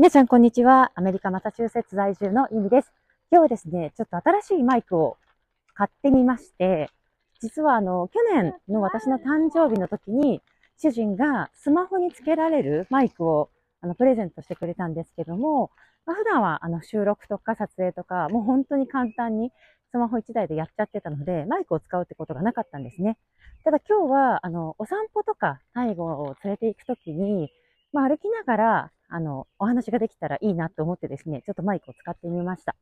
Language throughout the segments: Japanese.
皆さん、こんにちは。アメリカ・マサチューセッツ在住のユミです。今日はですね、ちょっと新しいマイクを買ってみまして、実はあの、去年の私の誕生日の時に、主人がスマホにつけられるマイクをあのプレゼントしてくれたんですけども、まあ、普段はあの収録とか撮影とか、もう本当に簡単にスマホ1台でやっちゃってたので、マイクを使うってことがなかったんですね。ただ今日は、あの、お散歩とか介護を連れて行くときに、まあ、歩きながら、あの、お話ができたらいいなと思ってですね、ちょっとマイクを使ってみました。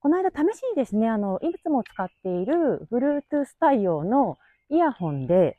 この間試しにですね、あの、いつも使っている Bluetooth 対応のイヤホンで、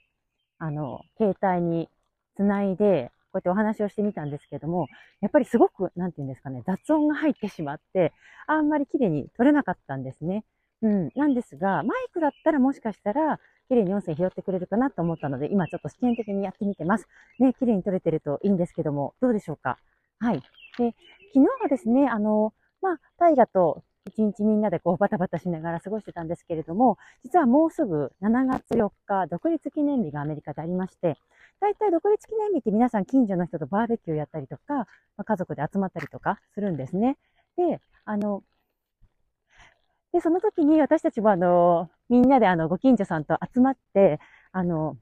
あの、携帯につないで、こうやってお話をしてみたんですけども、やっぱりすごく、なんていうんですかね、雑音が入ってしまって、あんまり綺麗に撮れなかったんですね。うん。なんですが、マイクだったらもしかしたら、綺麗に音声拾ってくれるかなと思ったので、今ちょっと試験的にやってみてます。ね、綺麗に撮れてるといいんですけども、どうでしょうか？はい。で、昨日はですね、あの、まあ、大河と一日みんなでこうバタバタしながら過ごしてたんですけれども、実はもうすぐ7月4日、独立記念日がアメリカでありまして、大体独立記念日って皆さん近所の人とバーベキューやったりとか、まあ、家族で集まったりとかするんですね。で、あの、で、その時に私たちはあの、みんなであの、ご近所さんと集まって、あの、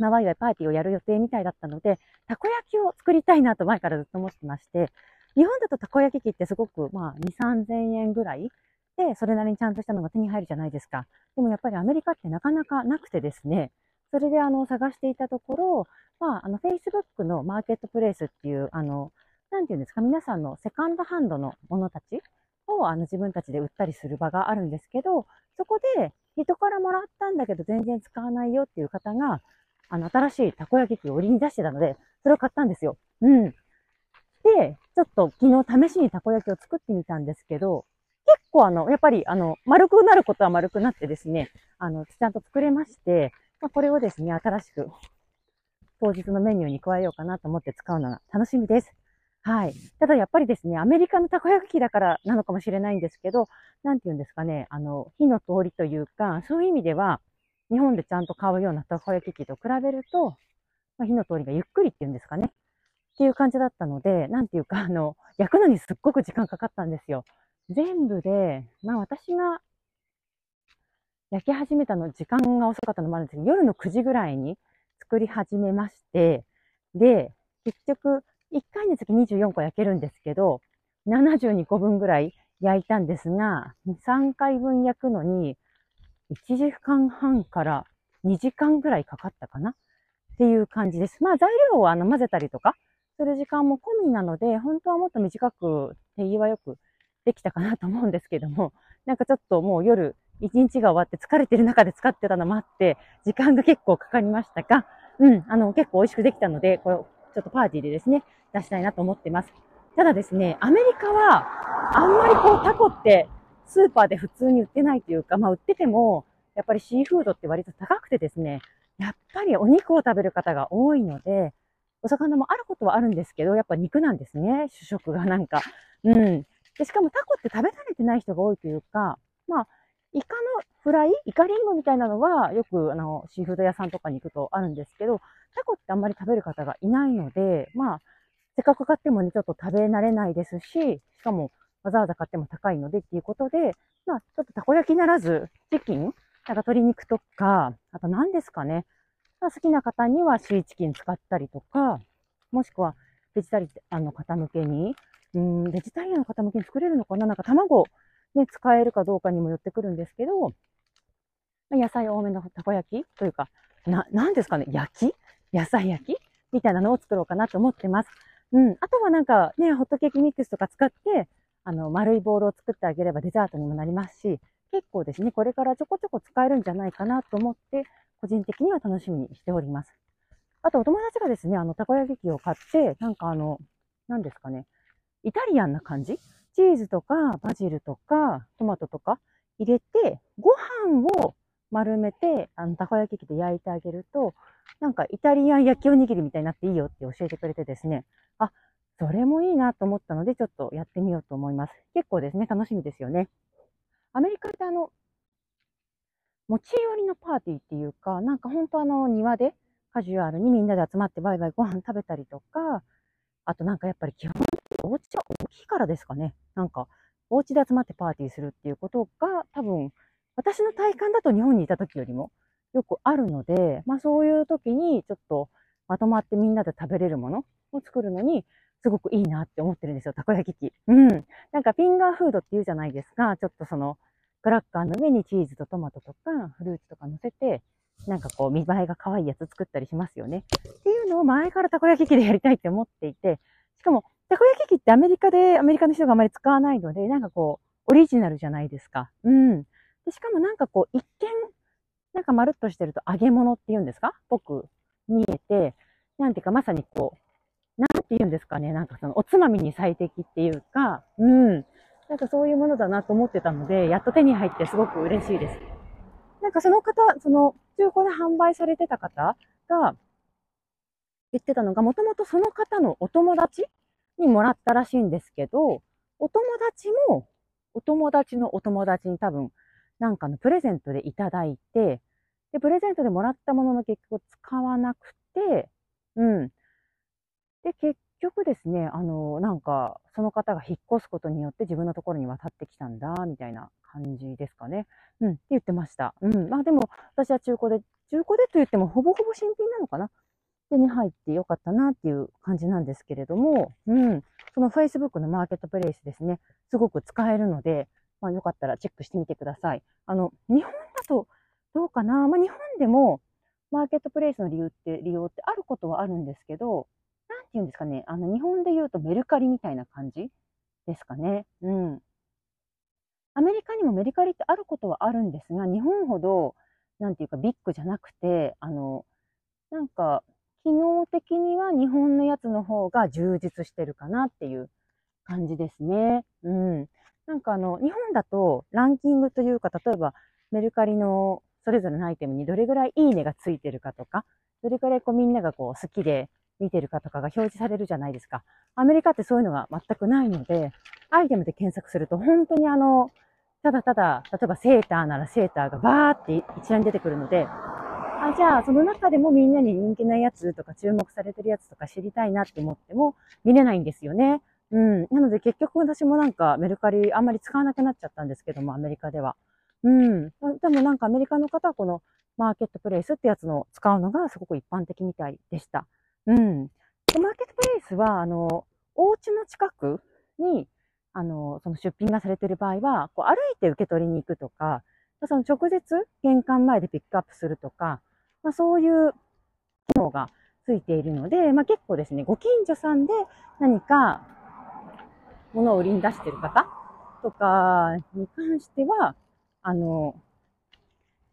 まあ、ワイワイパーティーをやる予定みたいだったので、たこ焼きを作りたいなと前からずっと思ってまして、日本だとたこ焼き器ってすごく、まあ、2、3000円ぐらいで、それなりにちゃんとしたのが手に入るじゃないですか。でもやっぱりアメリカってなかなかなくてですね、それであの、探していたところ、まあ、あの、Facebook のマーケットプレイスっていう、あの、なんていうんですか、皆さんのセカンドハンドのものたちをあの自分たちで売ったりする場があるんですけど、そこで人からもらったんだけど全然使わないよっていう方が、あの、新しいたこ焼き器を売りに出してたので、それを買ったんですよ。うん。で、ちょっと昨日試しにたこ焼きを作ってみたんですけど、結構あの、やっぱりあの、丸くなることは丸くなってですね、あの、ちゃんと作れまして、まあ、これをですね、新しく当日のメニューに加えようかなと思って使うのが楽しみです。はい。ただやっぱりですね、アメリカのたこ焼き器だからなのかもしれないんですけど、なんて言うんですかね、あの、火の通りというか、そういう意味では、日本でちゃんと買うようなたこ焼き器と比べると、まあ、火の通りがゆっくりっていうんですかね。っていう感じだったので、なんていうか、あの、焼くのにすっごく時間かかったんですよ。全部で、まあ私が焼き始めたの時間が遅かったのもあるんですけど、夜の9時ぐらいに作り始めまして、で、結局、1回につき24個焼けるんですけど、72個分ぐらい焼いたんですが、3回分焼くのに、1時間半から2時間ぐらいかかったかな？っていう感じです。まあ材料をあの混ぜたりとかする時間も込みなので、本当はもっと短く手際よくできたかなと思うんですけども、なんかちょっともう夜一日が終わって疲れてる中で使ってたのもあって、時間が結構かかりましたが、うん、あの結構美味しくできたので、これをちょっとパーティーでですね、出したいなと思ってます。ただですね、アメリカはあんまりこうタコってスーパーで普通に売ってないというか、まあ売ってても、やっぱりシーフードって割と高くてですね、やっぱりお肉を食べる方が多いので、お魚もあることはあるんですけど、やっぱ肉なんですね、主食がなんか。うん。で、しかもタコって食べ慣れてない人が多いというか、まあ、イカのフライ、イカリンゴみたいなのは、よくあの、シーフード屋さんとかに行くとあるんですけど、タコってあんまり食べる方がいないので、まあ、せっかく買ってもね、ちょっと食べ慣れないですし、しかもわざわざ買っても高いのでっていうことで、まあ、ちょっとたこ焼きならず、チキンなんか鶏肉とか、あと何ですかね。まあ、好きな方にはシーチキン使ったりとか、もしくはベジタリアンの方向けに、うん、ベジタリアンの方向けに作れるのかな？なんか卵ね、使えるかどうかにもよってくるんですけど、まあ野菜多めのたこ焼きというか、な、なんですかね、焼き？野菜焼き？みたいなのを作ろうかなと思ってます。うん。あとはなんかね、ホットケーキミックスとか使って、あの、丸いボールを作ってあげればデザートにもなりますし、結構ですね、これからちょこちょこ使えるんじゃないかなと思って、個人的には楽しみにしております。あと、お友達がですね、あの、たこ焼き器を買って、なんかあの、何ですかね、イタリアンな感じ？チーズとかバジルとかトマトとか入れて、ご飯を丸めて、あの、たこ焼き器で焼いてあげると、なんかイタリアン焼きおにぎりみたいになっていいよって教えてくれてですね、あ、それもいいなと思ったので、ちょっとやってみようと思います。結構ですね、楽しみですよね。アメリカってあの、持ち寄りのパーティーっていうか、なんか本当あの、庭でカジュアルにみんなで集まってバイバイご飯食べたりとか、あとなんかやっぱり基本お家は大きいからですかね。なんか、お家で集まってパーティーするっていうことが、多分、私の体感だと日本にいた時よりもよくあるので、まあそういう時にちょっとまとまってみんなで食べれるものを作るのに、すごくいいなって思ってるんですよ、たこ焼き器。うん。なんかフィンガーフードって言うじゃないですか。ちょっとその、クラッカーの上にチーズとトマトとかフルーツとか乗せて、なんかこう見栄えが可愛いやつ作ったりしますよね。っていうのを前からたこ焼き器でやりたいって思っていて、しかも、たこ焼き器ってアメリカで、アメリカの人があまり使わないので、なんかこう、オリジナルじゃないですか。うん。でしかもなんかこう、一見、なんかまるっとしてると揚げ物っていうんですか？僕、見えて、なんていうかまさにこう、なんて言うんですかね、なんかそのおつまみに最適っていうか、うん。なんかそういうものだなと思ってたので、やっと手に入ってすごく嬉しいです。なんかその方、その中古で販売されてた方が言ってたのが、もともとその方のお友達にもらったらしいんですけど、お友達も、お友達のお友達に多分、なんかのプレゼントでいただいて、で、プレゼントでもらったものの結局使わなくて、うん。で、結局ですね、あの、なんか、その方が引っ越すことによって自分のところに渡ってきたんだ、みたいな感じですかね。うん、って言ってました。うん。まあでも、私は中古で、中古でと言ってもほぼほぼ新品なのかな手に入ってよかったなっていう感じなんですけれども、うん。その Facebook のマーケットプレイスですね、すごく使えるので、まあよかったらチェックしてみてください。あの、日本だとどうかなまあ日本でもマーケットプレイスの理由って、利用ってあることはあるんですけど、て言うんですかね、あの日本で言うとメルカリみたいな感じですかね。うん。アメリカにもメルカリってあることはあるんですが、日本ほど、なんていうかビッグじゃなくて、あの、なんか、機能的には日本のやつの方が充実してるかなっていう感じですね。うん。なんかあの、日本だとランキングというか、例えばメルカリのそれぞれのアイテムにどれぐらいいいねがついてるかとか、どれくらいこうみんながこう好きで見てるかとかが表示されるじゃないですか。アメリカってそういうのが全くないので、アイテムで検索すると本当にあの、ただただ、例えばセーターならセーターがバーって一覧出てくるので、あ、じゃあその中でもみんなに人気なやつとか注目されてるやつとか知りたいなって思っても見れないんですよね。うん。なので結局私もなんかメルカリあんまり使わなくなっちゃったんですけども、アメリカでは。うん。でもなんかアメリカの方はこのマーケットプレイスってやつの使うのがすごく一般的みたいでした。うん。マーケットプレイスは、あの、お家の近くに、あの、その出品がされている場合は、こう歩いて受け取りに行くとか、その直接玄関前でピックアップするとか、まあ、そういう機能がついているので、まあ、結構ですね、ご近所さんで何か物を売りに出している方とかに関しては、あの、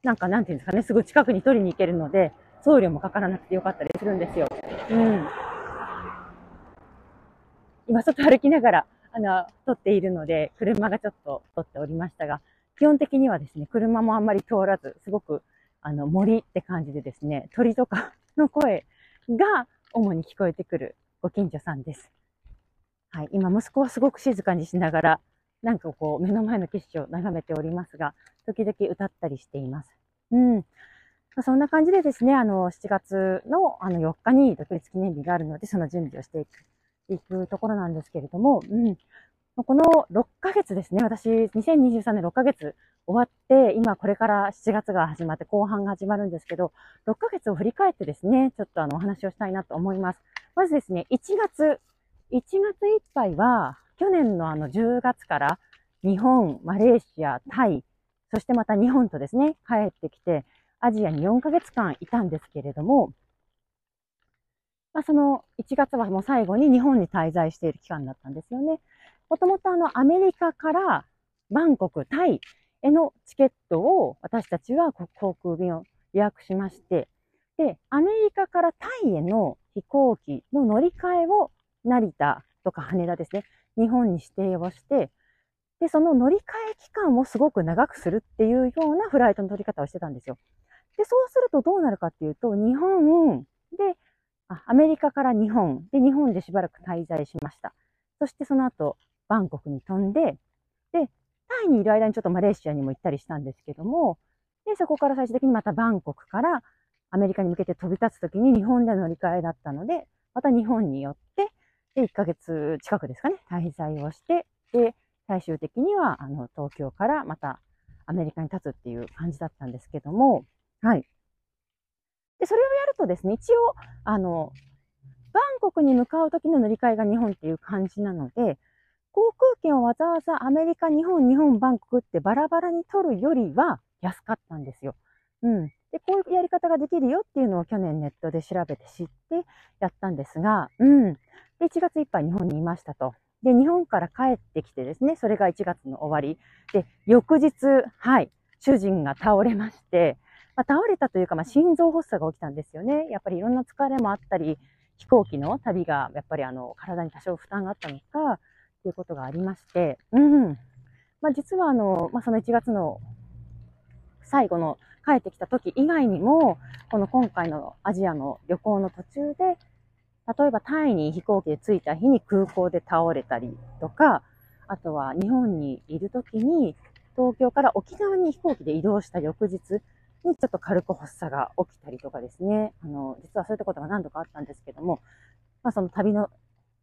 なんかなんていうんですかね、すぐ近くに取りに行けるので、送料もかからなくてよかったりするんですよ。うん。今、外歩きながら、あの、撮っているので、車がちょっと撮っておりましたが、基本的にはですね、車もあんまり通らず、すごく、あの、森って感じでですね、鳥とかの声が主に聞こえてくるご近所さんです。はい。今、息子はすごく静かにしながら、なんかこう、目の前の景色を眺めておりますが、時々歌ったりしています。うん。そんな感じでですね、あの、7月のあの4日に独立記念日があるので、その準備をしていく、いくところなんですけれども、うん。この6ヶ月ですね、私、2023年6ヶ月終わって、今これから7月が始まって後半が始まるんですけど、6ヶ月を振り返ってですね、ちょっとあのお話をしたいなと思います。まずですね、1月、1月いっぱいは、去年のあの10月から日本、マレーシア、タイ、そしてまた日本とですね、帰ってきて、アジアに4ヶ月間いたんですけれども、まあ、その1月はもう最後に日本に滞在している期間だったんですよね。もともとあのアメリカからバンコク、タイへのチケットを私たちは航空便を予約しまして、で、アメリカからタイへの飛行機の乗り換えを成田とか羽田ですね、日本に指定をして、で、その乗り換え期間をすごく長くするっていうようなフライトの取り方をしてたんですよ。で、そうするとどうなるかっていうと、日本で、あアメリカから日本で、日本でしばらく滞在しました。そしてその後、バンコクに飛んで、で、タイにいる間にちょっとマレーシアにも行ったりしたんですけども、で、そこから最終的にまたバンコクからアメリカに向けて飛び立つときに日本で乗り換えだったので、また日本に寄って、で、1ヶ月近くですかね、滞在をして、で、最終的には、あの、東京からまたアメリカに立つっていう感じだったんですけども、はい。で、それをやるとですね、一応、あの、バンコクに向かう時の乗り換えが日本っていう感じなので、航空券をわざわざアメリカ、日本、日本、バンコクってバラバラに取るよりは安かったんですよ。うん。で、こういうやり方ができるよっていうのを去年ネットで調べて知ってやったんですが、うん。で、1月いっぱい日本にいましたと。で、日本から帰ってきてですね、それが1月の終わり。で、翌日、はい、主人が倒れまして、まあ、倒れたというか、まあ、心臓発作が起きたんですよね。やっぱりいろんな疲れもあったり、飛行機の旅がやっぱりあの体に多少負担があったのか、ということがありまして、うん。まあ、実はあの、まあ、その1月の最後の帰ってきた時以外にも、この今回のアジアの旅行の途中で、例えばタイに飛行機で着いた日に空港で倒れたりとか、あとは日本にいる時に東京から沖縄に飛行機で移動した翌日ちょっと軽く発作が起きたりとかですね。あの、実はそういったことが何度かあったんですけども、まあその旅の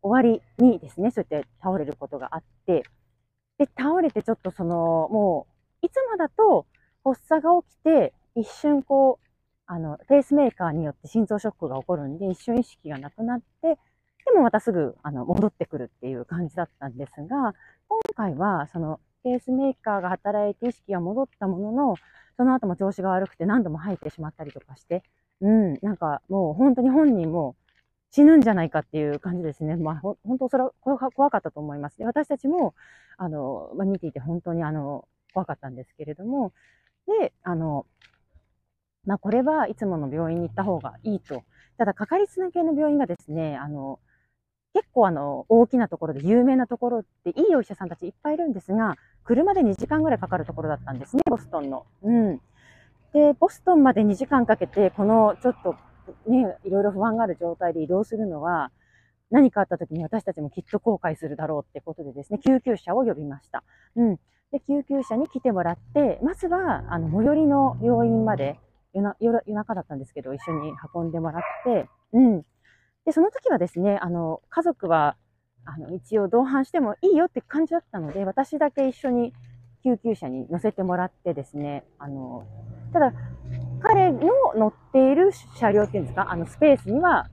終わりにですね、そうやって倒れることがあって、で、倒れてちょっとその、もう、いつもだと発作が起きて、一瞬こう、あの、ペースメーカーによって心臓ショックが起こるんで、一瞬意識がなくなって、でもまたすぐ、あの、戻ってくるっていう感じだったんですが、今回は、その、ペースメーカーが働いて意識が戻ったものの、その後も調子が悪くて何度も吐いてしまったりとかして、うん、なんかもう本当に本人も死ぬんじゃないかっていう感じですね。まあ、本当それは怖かったと思います。で私たちも、あの、まあ、見ていて本当にあの、怖かったんですけれども、で、あの、まあ、これはいつもの病院に行った方がいいと。ただ、かかりつな系の病院がですね、あの、結構あの、大きなところで有名なところっていいお医者さんたちいっぱいいるんですが、車で2時間ぐらいかかるところだったんですね、ボストンの。うん。で、ボストンまで2時間かけて、このちょっとね、いろいろ不安がある状態で移動するのは、何かあった時に私たちもきっと後悔するだろうってことでですね、救急車を呼びました。うん。で、救急車に来てもらって、まずは、あの、最寄りの病院まで夜夜中だったんですけど、一緒に運んでもらって、うん。で、その時はですね、あの、家族は、あの、一応同伴してもいいよって感じだったので、私だけ一緒に救急車に乗せてもらってですね、あの、ただ、彼の乗っている車両っていうんですか、あの、スペースには、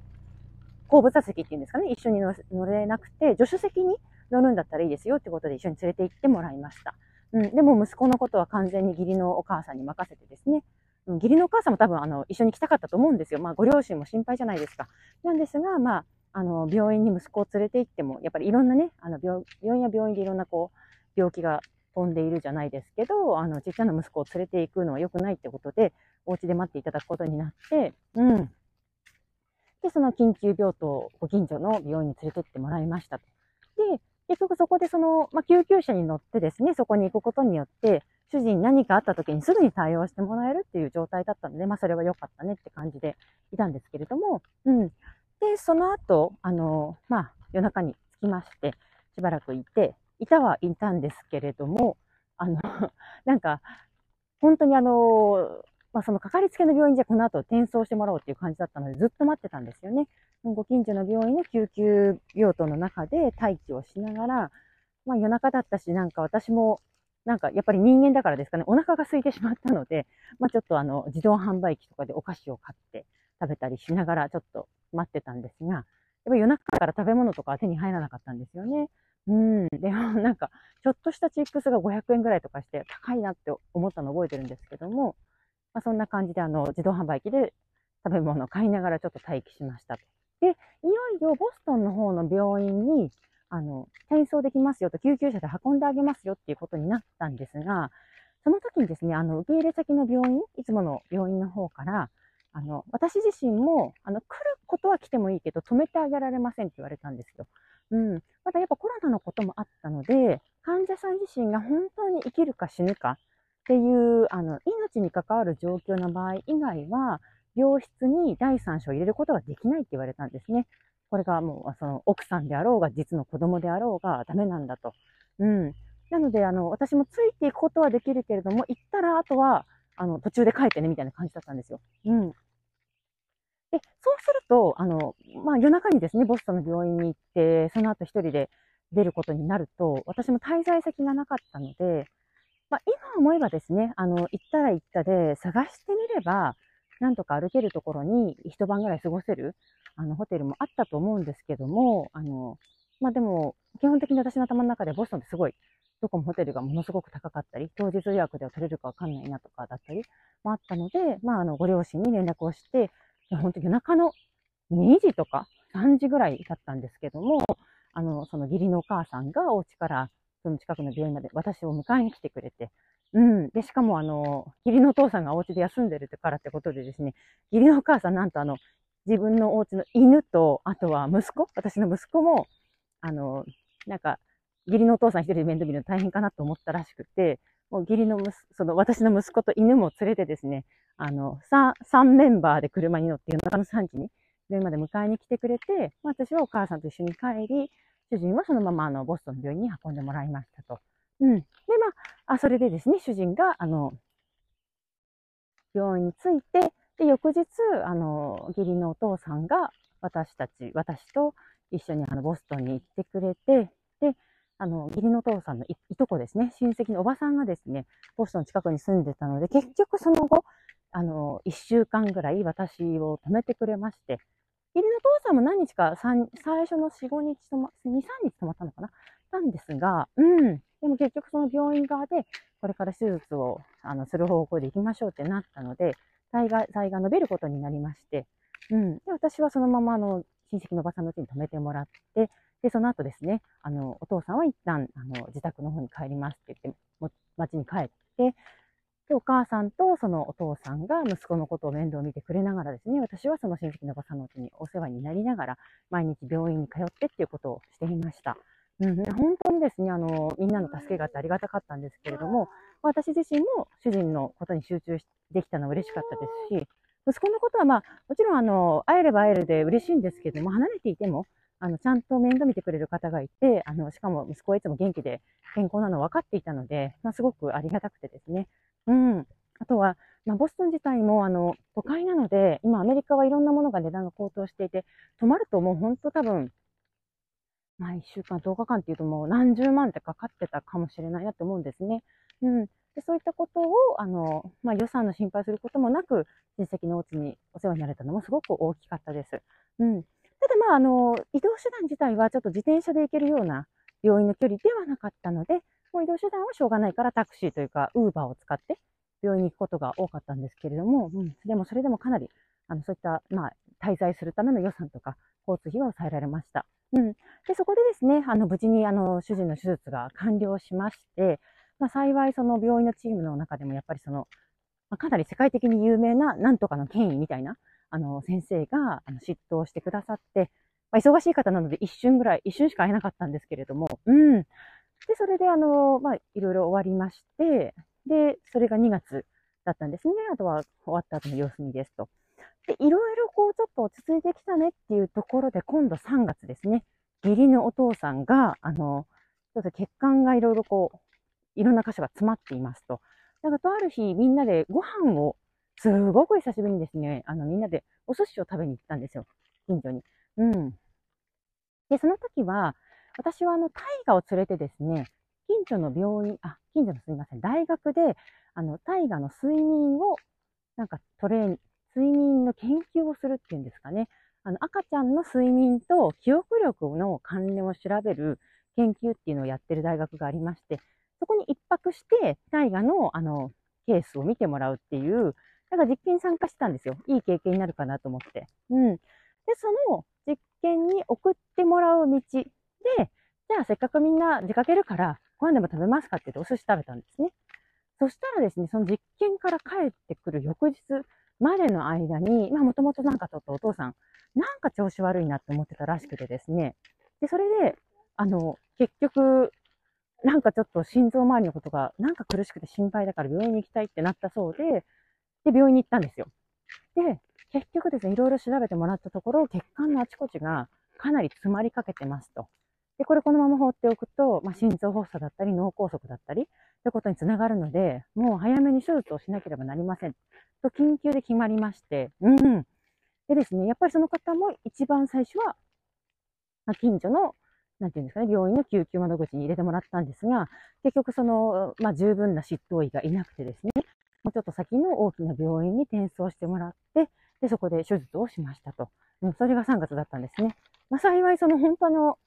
後部座席っていうんですかね、一緒に乗れなくて、助手席に乗るんだったらいいですよってことで一緒に連れて行ってもらいました。うん。でも息子のことは完全に義理のお母さんに任せてですね、義理のお母さんも多分、あの、一緒に来たかったと思うんですよ。まあ、ご両親も心配じゃないですか。なんですが、まあ、あの、病院に息子を連れて行っても、やっぱりいろんなね、あの、病病院や病院でいろんなこう、病気が飛んでいるじゃないですけど、あの、ちっちゃな息子を連れて行くのは良くないってことで、お家で待っていただくことになって、うん。で、その緊急病棟、ご近所の病院に連れてってもらいましたと。で、結局そこでその、まあ、救急車に乗ってですね、そこに行くことによって、主人に何かあった時にすぐに対応してもらえるっていう状態だったので、まあそれは良かったねって感じでいたんですけれども、うん。で、その後、あの、まあ夜中に着きまして、しばらくいて、いたはいたんですけれども、あの、なんか、本当にあの、まあ、そのかかりつけの病院じゃこの後転送してもらおうっていう感じだったのでずっと待ってたんですよね。ご近所の病院の救急病棟の中で待機をしながら、まあ夜中だったし、なんか私もなんかやっぱり人間だからですかね、お腹が空いてしまったので、まあちょっとあの、自動販売機とかでお菓子を買って食べたりしながらちょっと待ってたんですが、やっぱ夜中から食べ物とか手に入らなかったんですよね。うん。でも、なんか、ちょっとしたチップスが500円ぐらいとかして高いなって思ったの覚えてるんですけども、まあそんな感じであの、自動販売機で食べ物を買いながらちょっと待機しましたと。で、いよいよボストンの方の病院にあの、転送できますよと、救急車で運んであげますよっていうことになったんですが、その時にですね、あの、受け入れ先の病院、いつもの病院の方から、あの、私自身も、あの、来ることは来てもいいけど、止めてあげられませんって言われたんですよ。うん。またやっぱコロナのこともあったので、患者さん自身が本当に生きるか死ぬかっていう、あの、命に関わる状況の場合以外は、病室に第三者を入れることができないって言われたんですね。これがもう、その奥さんであろうが、実の子供であろうがダメなんだと。うん。なので、あの、私もついていくことはできるけれども、行ったら、あとは、あの、途中で帰ってね、みたいな感じだったんですよ。うん。で、そうすると、あの、まあ、夜中にですね、ボストンの病院に行って、その後一人で出ることになると、私も滞在先がなかったので、まあ、今思えばですね、あの、行ったら行ったで探してみれば、なんとか歩けるところに一晩ぐらい過ごせる、あの、ホテルもあったと思うんですけども、あの、まあ、でも、基本的に私の頭の中でボストンってすごい、どこもホテルがものすごく高かったり、当日予約では取れるかわかんないなとかだったりもあったので、まあ、あの、ご両親に連絡をして、本当夜中の2時とか3時ぐらいだったんですけども、あの、その義理のお母さんがお家からその近くの病院まで私を迎えに来てくれて、うん。で、しかもあの、義理のお父さんがお家で休んでるってからってことでですね、義理のお母さんなんとあの、自分のお家の犬と、あとは息子、私の息子も、あの、なんか、義理のお父さん一人で面倒見るの大変かなと思ったらしくて、もう義理の息その私の息子と犬も連れてですね、あの、3、3メンバーで車に乗って夜中の3時に病院まで迎えに来てくれて、私はお母さんと一緒に帰り、主人はそのままあの、ボストン病院に運んでもらいましたと。うん。で、まあ、あそれでですね、主人が、あの、病院に着いて、で、翌日、あの、義理のお父さんが、私たち、私と一緒にあの、ボストンに行ってくれて、で、あの、義理のお父さんのいとこですね、親戚のおばさんがですね、ボストン近くに住んでたので、結局その後、あの、一週間ぐらい私を止めてくれまして、義理の父さんも何日か、最初の4、5日とま、2、3日泊まったのかな？なんですが、うん。でも結局その病院側で、これから手術をあのする方向で行きましょうってなったので、体が、体が伸びることになりまして、うん。で、私はそのままあの、親戚のおばさんの家に泊めてもらって、で、その後ですね、あの、お父さんは一旦、あの、自宅の方に帰りますって言って、も町に帰って、で、お母さんとそのお父さんが息子のことを面倒を見てくれながらですね、私はその親戚のおばさんの家にお世話になりながら、毎日病院に通ってっていうことをしていました。うん、本当にですね、あの、みんなの助けがあってありがたかったんですけれども、私自身も主人のことに集中できたのは嬉しかったですし、息子のことはまあ、もちろんあの、会えれば会えるで嬉しいんですけども、離れていても、あの、ちゃんと面倒見てくれる方がいて、あの、しかも息子はいつも元気で健康なの分かっていたので、まあ、すごくありがたくてですね。うん。あとは、まあ、ボストン自体も、あの、都会なので、今アメリカはいろんなものが値段が高騰していて、泊まるともう本当多分、まあ、1週間、10日間っていうともう何十万ってかかってたかもしれないなって思うんですね。うん。でそういったことを、あの、まあ、予算の心配することもなく、親戚のお家にお世話になれたのもすごく大きかったです。うん。ただまあ、あの、移動手段自体はちょっと自転車で行けるような病院の距離ではなかったので、もう移動手段はしょうがないからタクシーというか、ウーバーを使って病院に行くことが多かったんですけれども、うん、でもそれでもかなり、あの、そういった、まあ、滞在するための予算とか、交通費は抑えられました。うん。で、そこでですね、あの、無事に、あの、主人の手術が完了しまして、まあ、幸いその病院のチームの中でもやっぱりその、まあ、かなり世界的に有名ななんとかの権威みたいな、あの、先生が、あの、執刀してくださって、まあ、忙しい方なので一瞬ぐらい、一瞬しか会えなかったんですけれども、うん。で、それであの、まあ、いろいろ終わりまして、で、それが2月だったんですね。あとは終わった後の様子見ですと。で、いろいろこう、ちょっと落ち着いてきたねっていうところで、今度3月ですね。義理のお父さんが、あの、ちょっと血管がいろいろこう、いろんな箇所が詰まっていますと。だかとある日、みんなでご飯を、すごく久しぶりにですね、あの、みんなでお寿司を食べに行ったんですよ。近所に。うん。で、その時は、私はあの、大河を連れてですね、近所の病院、あ、近所のすみません、大学で、あの、大河の睡眠を、なんかトレーン、睡眠の研究をするっていうんですかね。あの、赤ちゃんの睡眠と記憶力の関連を調べる研究っていうのをやってる大学がありまして、そこに一泊して、大河の、あの、ケースを見てもらうっていう、なんか実験参加してたんですよ。いい経験になるかなと思って。うん。で、その実験に送ってもらう道で、じゃあせっかくみんな出かけるから、ご飯でも食べますかって言ってお寿司食べたんですね。そしたらですね、その実験から帰ってくる翌日までの間に、まあもともとなんかちょっとお父さん、なんか調子悪いなって思ってたらしくてですね。で、それで、あの、結局、なんかちょっと心臓周りのことがなんか苦しくて心配だから病院に行きたいってなったそうで、で、病院に行ったんですよ。で、結局ですね、いろいろ調べてもらったところ、血管のあちこちがかなり詰まりかけてますと。で、これこのまま放っておくと、まあ、心臓発作だったり脳梗塞だったり、ということにつながるので、もう早めに手術をしなければなりません。と緊急で決まりまして、うん。で、ですね、やっぱりその方も一番最初は、まあ、近所の、なんていうんですかね、病院の救急窓口に入れてもらったんですが、結局その、まあ、十分な執刀医がいなくてですね、もうちょっと先の大きな病院に転送してもらって、で、そこで手術をしましたと。うん、それが3月だったんですね。まあ、幸いその本当の、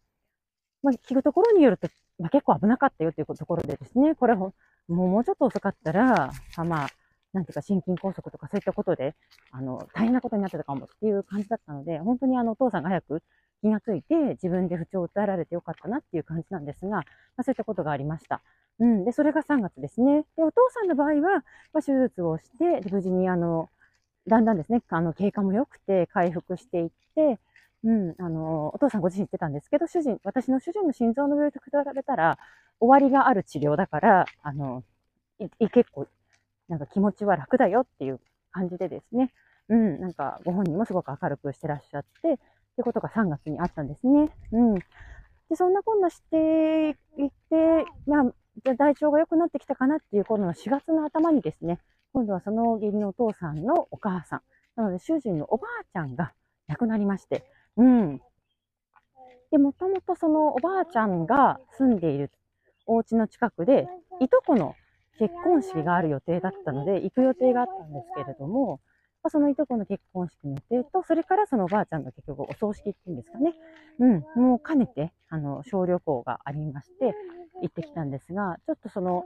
まあ、聞くところによると、まあ、結構危なかったよというところでですね、これももうちょっと遅かったら、まあ、なんていうか心筋梗塞とかそういったことで、あの、大変なことになってたかもっていう感じだったので、本当にあの、お父さんが早く気がついて、自分で不調を訴えられてよかったなっていう感じなんですが、まあ、そういったことがありました。うん。で、それが3月ですね。で、お父さんの場合は、まあ、手術をして、無事にあの、だんだんですね、あの、経過も良くて、回復していって、うん、あの、お父さんご自身言ってたんですけど、主人、私の主人の心臓の病気と比べたら、終わりがある治療だから、あの、い結構、なんか気持ちは楽だよっていう感じでですね、うん、なんかご本人もすごく明るくしてらっしゃって、ってことが3月にあったんですね。うん。で、そんなこんなしていって、まあ、じゃ体調が良くなってきたかなっていう頃の4月の頭にですね、今度はその義理のお父さんのお母さん、なので主人のおばあちゃんが亡くなりまして、うん。で、もともとそのおばあちゃんが住んでいるお家の近くで、いとこの結婚式がある予定だったので、行く予定があったんですけれども、そのいとこの結婚式の予定と、それからそのおばあちゃんの結局お葬式っていうんですかね。うん、もう兼ねて、あの、小旅行がありまして、行ってきたんですが、ちょっとその、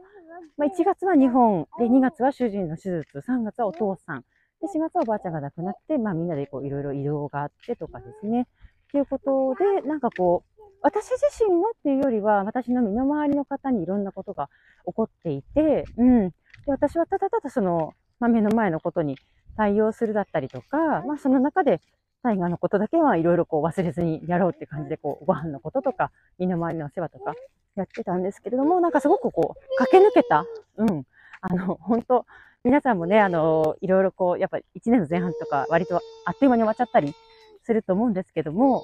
まあ、1月は日本、で、2月は主人の手術、3月はお父さん、で、4月はおばあちゃんが亡くなって、まあみんなでこういろいろ移動があってとかですね。っていうことで、なんかこう、私自身のっていうよりは、私の身の回りの方にいろんなことが起こっていて、うん。で、私はただただその、まあ、目の前のことに対応するだったりとか、まあ、その中で、大河のことだけはいろいろこう忘れずにやろうっていう感じで、こう、ご飯のこととか、身の回りの世話とかやってたんですけれども、なんかすごくこう、駆け抜けた、うん。あの、本当皆さんもね、あの、いろいろこう、やっぱ1年の前半とか、割とあっという間に終わっちゃったりすると思うんですけども、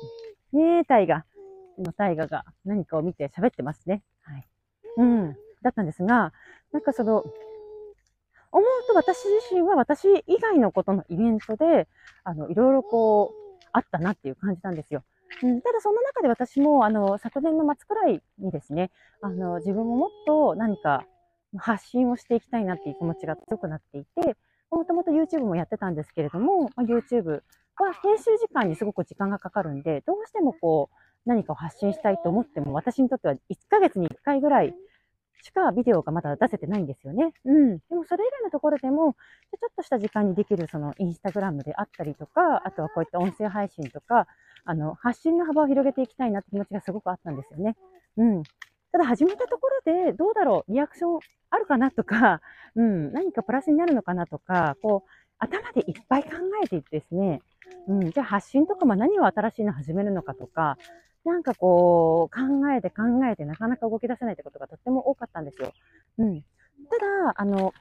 ねえ、大河。の大河が何かを見て喋ってますね。はい。うん。だったんですが、なんかその、思うと私自身は私以外のことのイベントで、あの、いろいろこう、あったなっていう感じなんですよ。うん、ただその中で私も、あの、昨年の末くらいにですね、あの、自分ももっと何か発信をしていきたいなっていう気持ちが強くなっていて、もともと YouTube もやってたんですけれども、まあ、YouTube は編集時間にすごく時間がかかるんで、どうしてもこう、何かを発信したいと思っても、私にとっては1ヶ月に1回ぐらいしかビデオがまだ出せてないんですよね。うん。でもそれ以外のところでも、ちょっとした時間にできるそのインスタグラムであったりとか、あとはこういった音声配信とか、あの、発信の幅を広げていきたいなって気持ちがすごくあったんですよね。うん。ただ始めたところで、どうだろう、リアクションあるかなとか、うん、何かプラスになるのかなとか、こう、頭でいっぱい考えていってですね、うん、じゃあ発信とか、まあ何を新しいの始めるのかとか、なんかこう、考えて考えてなかなか動き出せないってことがとっても多かったんですよ。うん。ただ、あの、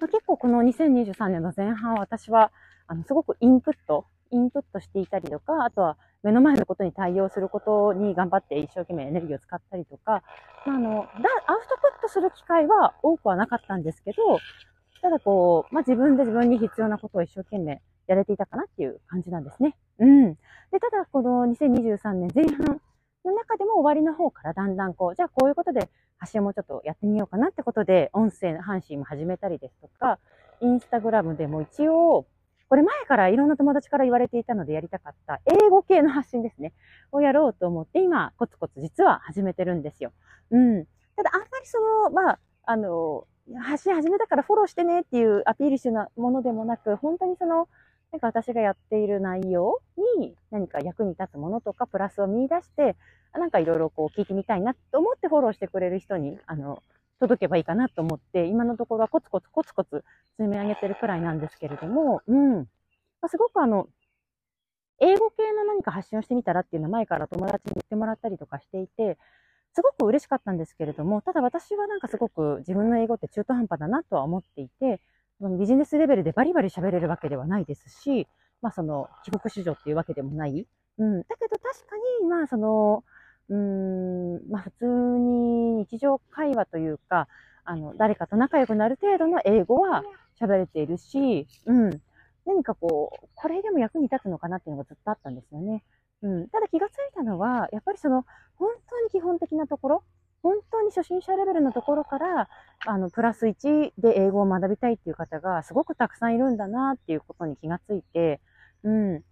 まあ、結構この2023年の前半は私は、あの、すごくインプット、インプットしていたりとか、あとは目の前のことに対応することに頑張って一生懸命エネルギーを使ったりとか、まあ、あの、アウトプットする機会は多くはなかったんですけど、ただこう、まあ、自分で自分に必要なことを一生懸命やれていたかなっていう感じなんですね。うん。で、ただ、この2023年前半の中でも終わりの方からだんだんこう、じゃあこういうことで発信もちょっとやってみようかなってことで、音声の配信も始めたりですとか、インスタグラムでも一応、これ前からいろんな友達から言われていたのでやりたかった英語系の発信ですね。をやろうと思って今コツコツ実は始めてるんですよ。うん。ただあんまりその、まあ、あの、発信始めたからフォローしてねっていうアピールしてなものでもなく、本当にその、なんか私がやっている内容に何か役に立つものとかプラスを見出して、なんかいろいろこう聞いてみたいなと思ってフォローしてくれる人に、あの、届けばいいかなと思って、今のところはコツコツコツコツ積み上げてるくらいなんですけれども、うん。まあ、すごくあの、英語系の何か発信をしてみたらっていうのは前から友達に言ってもらったりとかしていて、すごく嬉しかったんですけれども、ただ私はなんかすごく自分の英語って中途半端だなとは思っていて、ビジネスレベルでバリバリ喋れるわけではないですし、まあその帰国子女っていうわけでもない。うん。だけど確かに、まあその、うん、まあ普通に日常会話というか、あの、誰かと仲良くなる程度の英語は喋れているし、うん。何かこう、これでも役に立つのかなっていうのがずっとあったんですよね。うん。ただ気がついたのは、やっぱりその、本当に基本的なところ、本当に初心者レベルのところから、あの、プラス1で英語を学びたいっていう方がすごくたくさんいるんだなっていうことに気がついて、うん。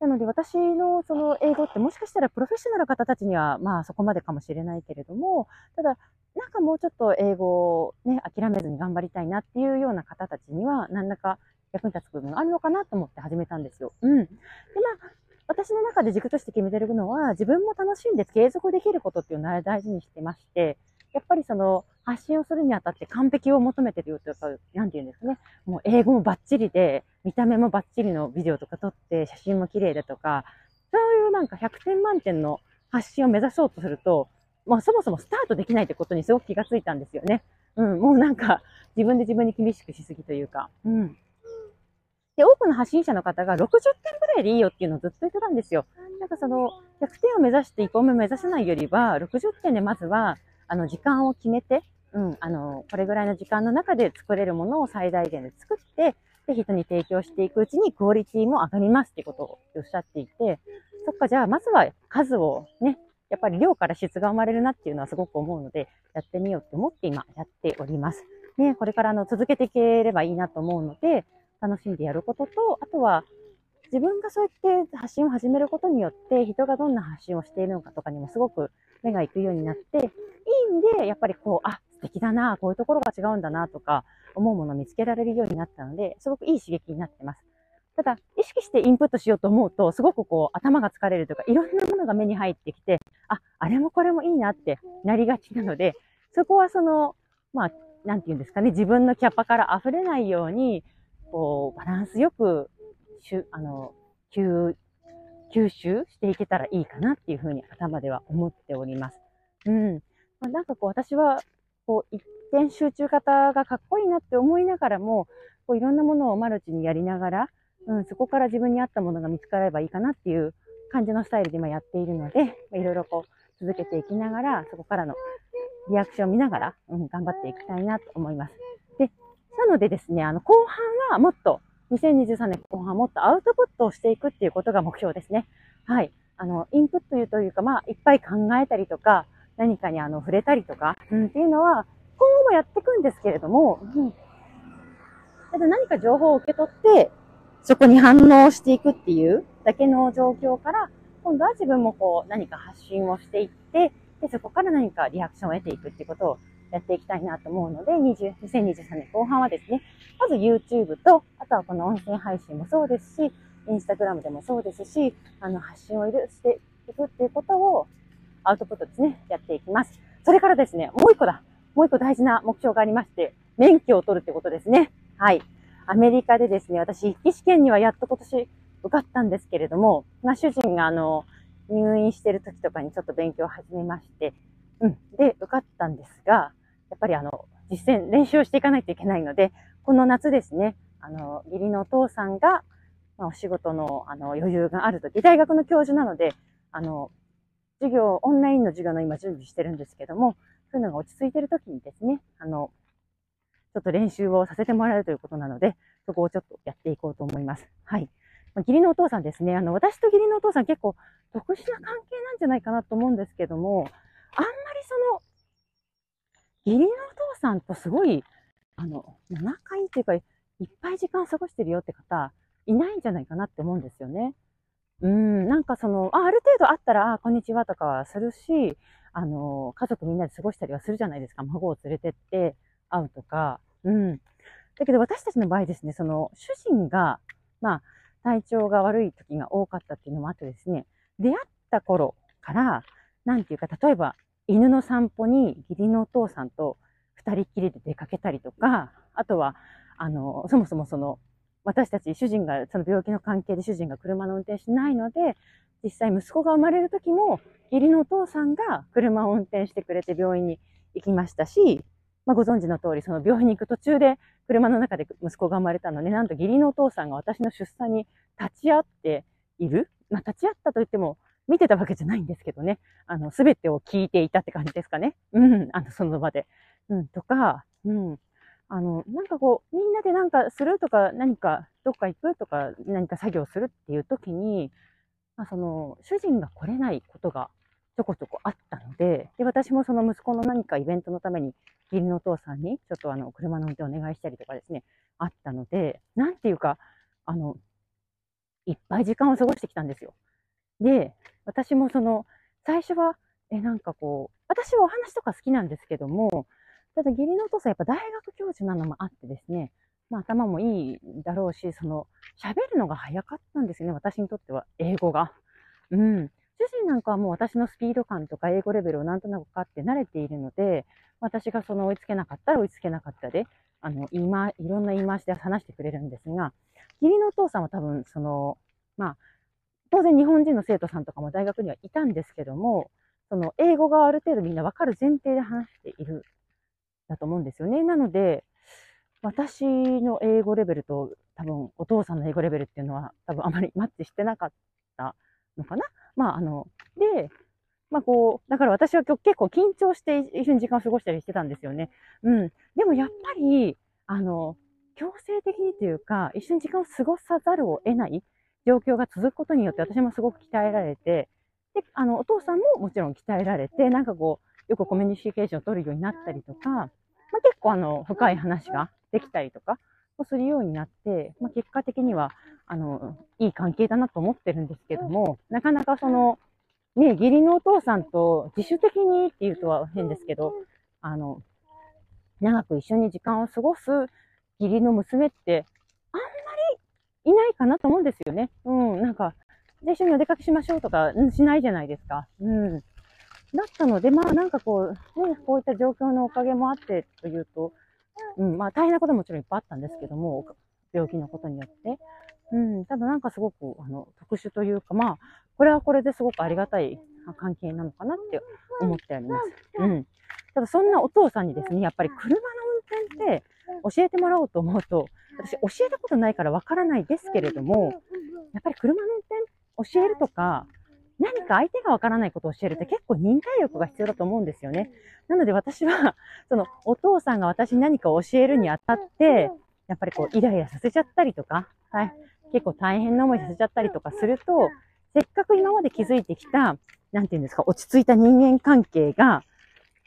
なので私のその英語ってもしかしたらプロフェッショナルの方たちにはまあそこまでかもしれないけれども、ただなんかもうちょっと英語をね、諦めずに頑張りたいなっていうような方たちには何らか役に立つ部分があるのかなと思って始めたんですよ。うん。でまあ私の中で軸として決めてるのは、自分も楽しんで継続できることっていうのを大事にしてまして、やっぱりその発信をするにあたって完璧を求めてるよというか、なんて言うんですかね。もう英語もバッチリで、見た目もバッチリのビデオとか撮って、写真も綺麗だとか、そういうなんか100点満点の発信を目指そうとすると、まあそもそもスタートできないってことにすごく気がついたんですよね。うん、もうなんか自分で自分に厳しくしすぎというか。うん。で、多くの発信者の方が60点ぐらいでいいよっていうのをずっと言ってたんですよ。なんかその、100点を目指して1本目目指さないよりは、60点でまずは、あの、時間を決めて、うん、あの、これぐらいの時間の中で作れるものを最大限で作って、で、人に提供していくうちにクオリティも上がりますってことをおっしゃっていて、そっか、じゃあまずは数をね、やっぱり量から質が生まれるなっていうのはすごく思うので、やってみようって思って今やっております。ね、これからあの続けていければいいなと思うので、楽しんでやることと、あとは自分がそうやって発信を始めることによって、人がどんな発信をしているのかとかにもすごく目が行くようになって、いい意味でやっぱりこう、あ、素敵だな、こういうところが違うんだなとか、思うものを見つけられるようになったので、すごくいい刺激になってます。ただ、意識してインプットしようと思うと、すごくこう、頭が疲れるとか、いろんなものが目に入ってきて、あ、あれもこれもいいなってなりがちなので、そこはその、まあ、なんて言うんですかね、自分のキャパから溢れないように、こう、バランスよく、しゅ、あの、吸、吸収していけたらいいかなっていうふうに頭では思っております。うん。まあ、なんかこう、私は、こう、一点集中型がかっこいいなって思いながらも、こう、いろんなものをマルチにやりながら、うん、そこから自分に合ったものが見つかればいいかなっていう感じのスタイルで今やっているので、いろいろこう、続けていきながら、そこからのリアクションを見ながら、うん、頑張っていきたいなと思います。なのでですね、あの、後半はもっと、2023年後半もっとアウトプットをしていくっていうことが目標ですね。はい。あの、インプットというか、まあ、いっぱい考えたりとか、何かにあの、触れたりとか、うん、っていうのは、今後もやっていくんですけれども、うん。ただ何か情報を受け取って、そこに反応していくっていうだけの状況から、今度は自分もこう、何か発信をしていって、で、そこから何かリアクションを得ていくっていうことをやっていきたいなと思うので、20 2023年後半はですね、まず YouTube と、あとはこの音声配信もそうですし、Instagram でもそうですし、あの、発信をしていくっていうことを、アウトプットですね、やっていきます。それからですね、もう一個だ。もう一個大事な目標がありまして、免許を取るってことですね。はい。アメリカでですね、私、筆記試験にはやっと今年受かったんですけれども、まあ、主人があの、入院してる時とかにちょっと勉強を始めまして、うん。で、受かったんですが、やっぱりあの、実践、練習をしていかないといけないので、この夏ですね、あの、義理のお父さんが、まあ、お仕事のあの余裕があるとき、大学の教授なので、あの、授業、オンラインの授業の今準備してるんですけども、そういうのが落ち着いてるときにですね、あの、ちょっと練習をさせてもらえるということなので、そこをちょっとやっていこうと思います。はい。まあ、義理のお父さんですね。あの、私と義理のお父さん結構特殊な関係なんじゃないかなと思うんですけども、あんまりその、義理のお父さんとすごい、あの、仲いいっていうか、いっぱい時間過ごしてるよって方、いないんじゃないかなって思うんですよね。うん、なんかその、あある程度あったら、あ、こんにちはとかはするし、あの、家族みんなで過ごしたりはするじゃないですか。孫を連れてって会うとか。うん。だけど私たちの場合ですね、その、主人が、まあ、体調が悪い時が多かったっていうのもあってですね、出会った頃から、なんていうか、例えば、犬の散歩に義理のお父さんと二人っきりで出かけたりとか、あとは、あの、そもそもその、私たち主人が、その病気の関係で主人が車の運転しないので、実際息子が生まれる時も、義理のお父さんが車を運転してくれて病院に行きましたし、まあ、ご存知の通り、その病院に行く途中で車の中で息子が生まれたので、なんと義理のお父さんが私の出産に立ち会っている。まあ、立ち会ったと言っても、見てたわけじゃないんですけどね。あの、すべてを聞いていたって感じですかね。うん、あの、その場で。うん、とか、うん。あの、なんかこう、みんなでなんかするとか何かどっか行くとか、何か作業するっていう時に、まあ、その、主人が来れないことがちょこちょこあったので、で、私もその息子の何かイベントのために、義理のお父さんに、ちょっとあの、車の運転お願いしたりとかですね、あったので、なんていうか、あの、いっぱい時間を過ごしてきたんですよ。で、私もその、最初は、え、なんかこう、私はお話とか好きなんですけども、ただ義理のお父さんやっぱ大学教授なのもあってですね、まあ頭もいいだろうし、その、喋るのが早かったんですよね、私にとっては、英語が。うん。主人なんかはもう私のスピード感とか英語レベルをなんとなくかって慣れているので、私がその追いつけなかったら追いつけなかったで、あの、今、いろんな言い回しで話してくれるんですが、義理のお父さんは多分その、まあ、当然日本人の生徒さんとかも大学にはいたんですけども、その英語がある程度みんなわかる前提で話している、だと思うんですよね。なので、私の英語レベルと多分お父さんの英語レベルっていうのは多分あまりマッチしてなかったのかなまああの、で、まあこう、だから私は今日結構緊張して一緒に時間を過ごしたりしてたんですよね。うん。でもやっぱり、あの、強制的にというか、一緒に時間を過ごさざるを得ない状況が続くことによって私もすごく鍛えられて、で、あの、お父さんももちろん鍛えられて、なんかこう、よくコミュニケーションを取るようになったりとか、まあ、結構あの、深い話ができたりとかをするようになって、まあ、結果的には、あの、いい関係だなと思ってるんですけども、なかなかその、ね、義理のお父さんと自主的にっていうとは変ですけど、あの、長く一緒に時間を過ごす義理の娘って、あんまいないかなと思うんですよね。うん、なんか、で、一緒にお出かけしましょうとか、しないじゃないですか。うん。だったので、まあなんかこう、ね、こういった状況のおかげもあってというと、うん、まあ大変なことももちろんいっぱいあったんですけども、病気のことによって。うん、ただなんかすごく、あの、特殊というか、まあ、これはこれですごくありがたい関係なのかなって思っております。うん。ただそんなお父さんにですね、やっぱり車の運転って教えてもらおうと思うと、私教えたことないからわからないですけれども、やっぱり車の運転教えるとか、何か相手がわからないことを教えるって結構忍耐力が必要だと思うんですよね。なので私は、そのお父さんが私に何かを教えるにあたって、やっぱりこうイライラさせちゃったりとか、はい、結構大変な思いさせちゃったりとかすると、せっかく今まで築いてきた、なんていうんですか、落ち着いた人間関係が、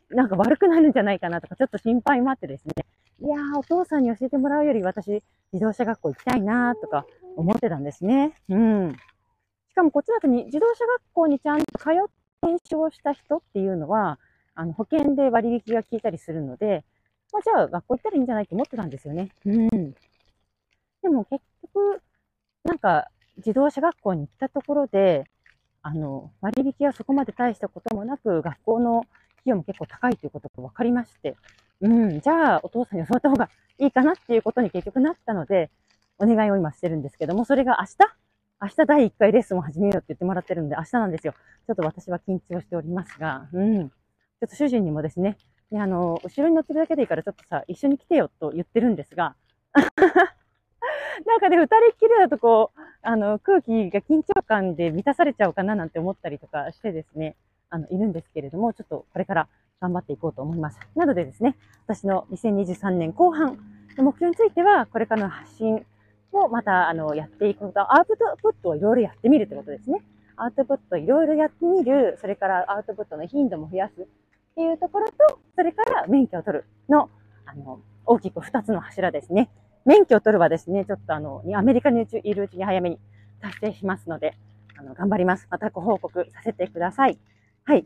なんか悪くなるんじゃないかなとか、ちょっと心配もあってですね。いやー、お父さんに教えてもらうより私、自動車学校行きたいなーとか思ってたんですね。うん。しかもこっちだとに自動車学校にちゃんと通って研修をした人っていうのは、あの、保険で割引が効いたりするので、まあ、じゃあ学校行ったらいいんじゃないと思ってたんですよね。うん。でも結局、なんか、自動車学校に行ったところで、あの、割引はそこまで大したこともなく、学校の費用も結構高いということが分かりまして、うん、じゃあお父さんに教わった方がいいかなっていうことに結局なったので、お願いを今してるんですけども、それが明日？明日第1回レッスンを始めようって言ってもらってるんで、明日なんですよ。ちょっと私は緊張しておりますが、うん。ちょっと主人にもですね、ねあの、後ろに乗ってるだけでいいからちょっとさ、一緒に来てよと言ってるんですが、なんかね、二人っきりだとこう、あの、空気が緊張感で満たされちゃうかななんて思ったりとかしてですね、あの、いるんですけれども、ちょっとこれから頑張っていこうと思います。なのでですね、私の2023年後半の目標については、これからの発信をまた、あの、やっていくこと、アウトプットをいろいろやってみるってことですね。アウトプットいろいろやってみる、それからアウトプットの頻度も増やすっていうところと、それから免許を取るの、あの、大きく二つの柱ですね。免許を取るはですね、ちょっとあの、アメリカにいるうちに早めに達成しますので、あの、頑張ります。またご報告させてください。はい。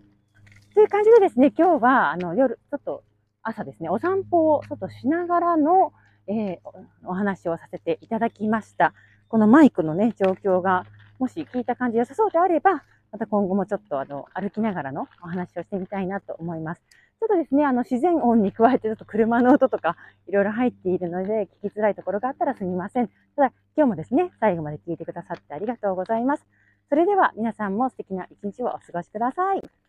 という感じでですね、今日は、あの、夜、ちょっと朝ですね、お散歩をちょっとしながらの、えー、お話をさせていただきました。このマイクのね、状況が、もし聞いた感じ良さそうであれば、また今後もちょっとあの、歩きながらのお話をしてみたいなと思います。ちょっとですね、あの、自然音に加えてちょっと車の音とかいろいろ入っているので、聞きづらいところがあったらすみません。ただ、今日もですね、最後まで聞いてくださってありがとうございます。それでは皆さんも素敵な一日をお過ごしください。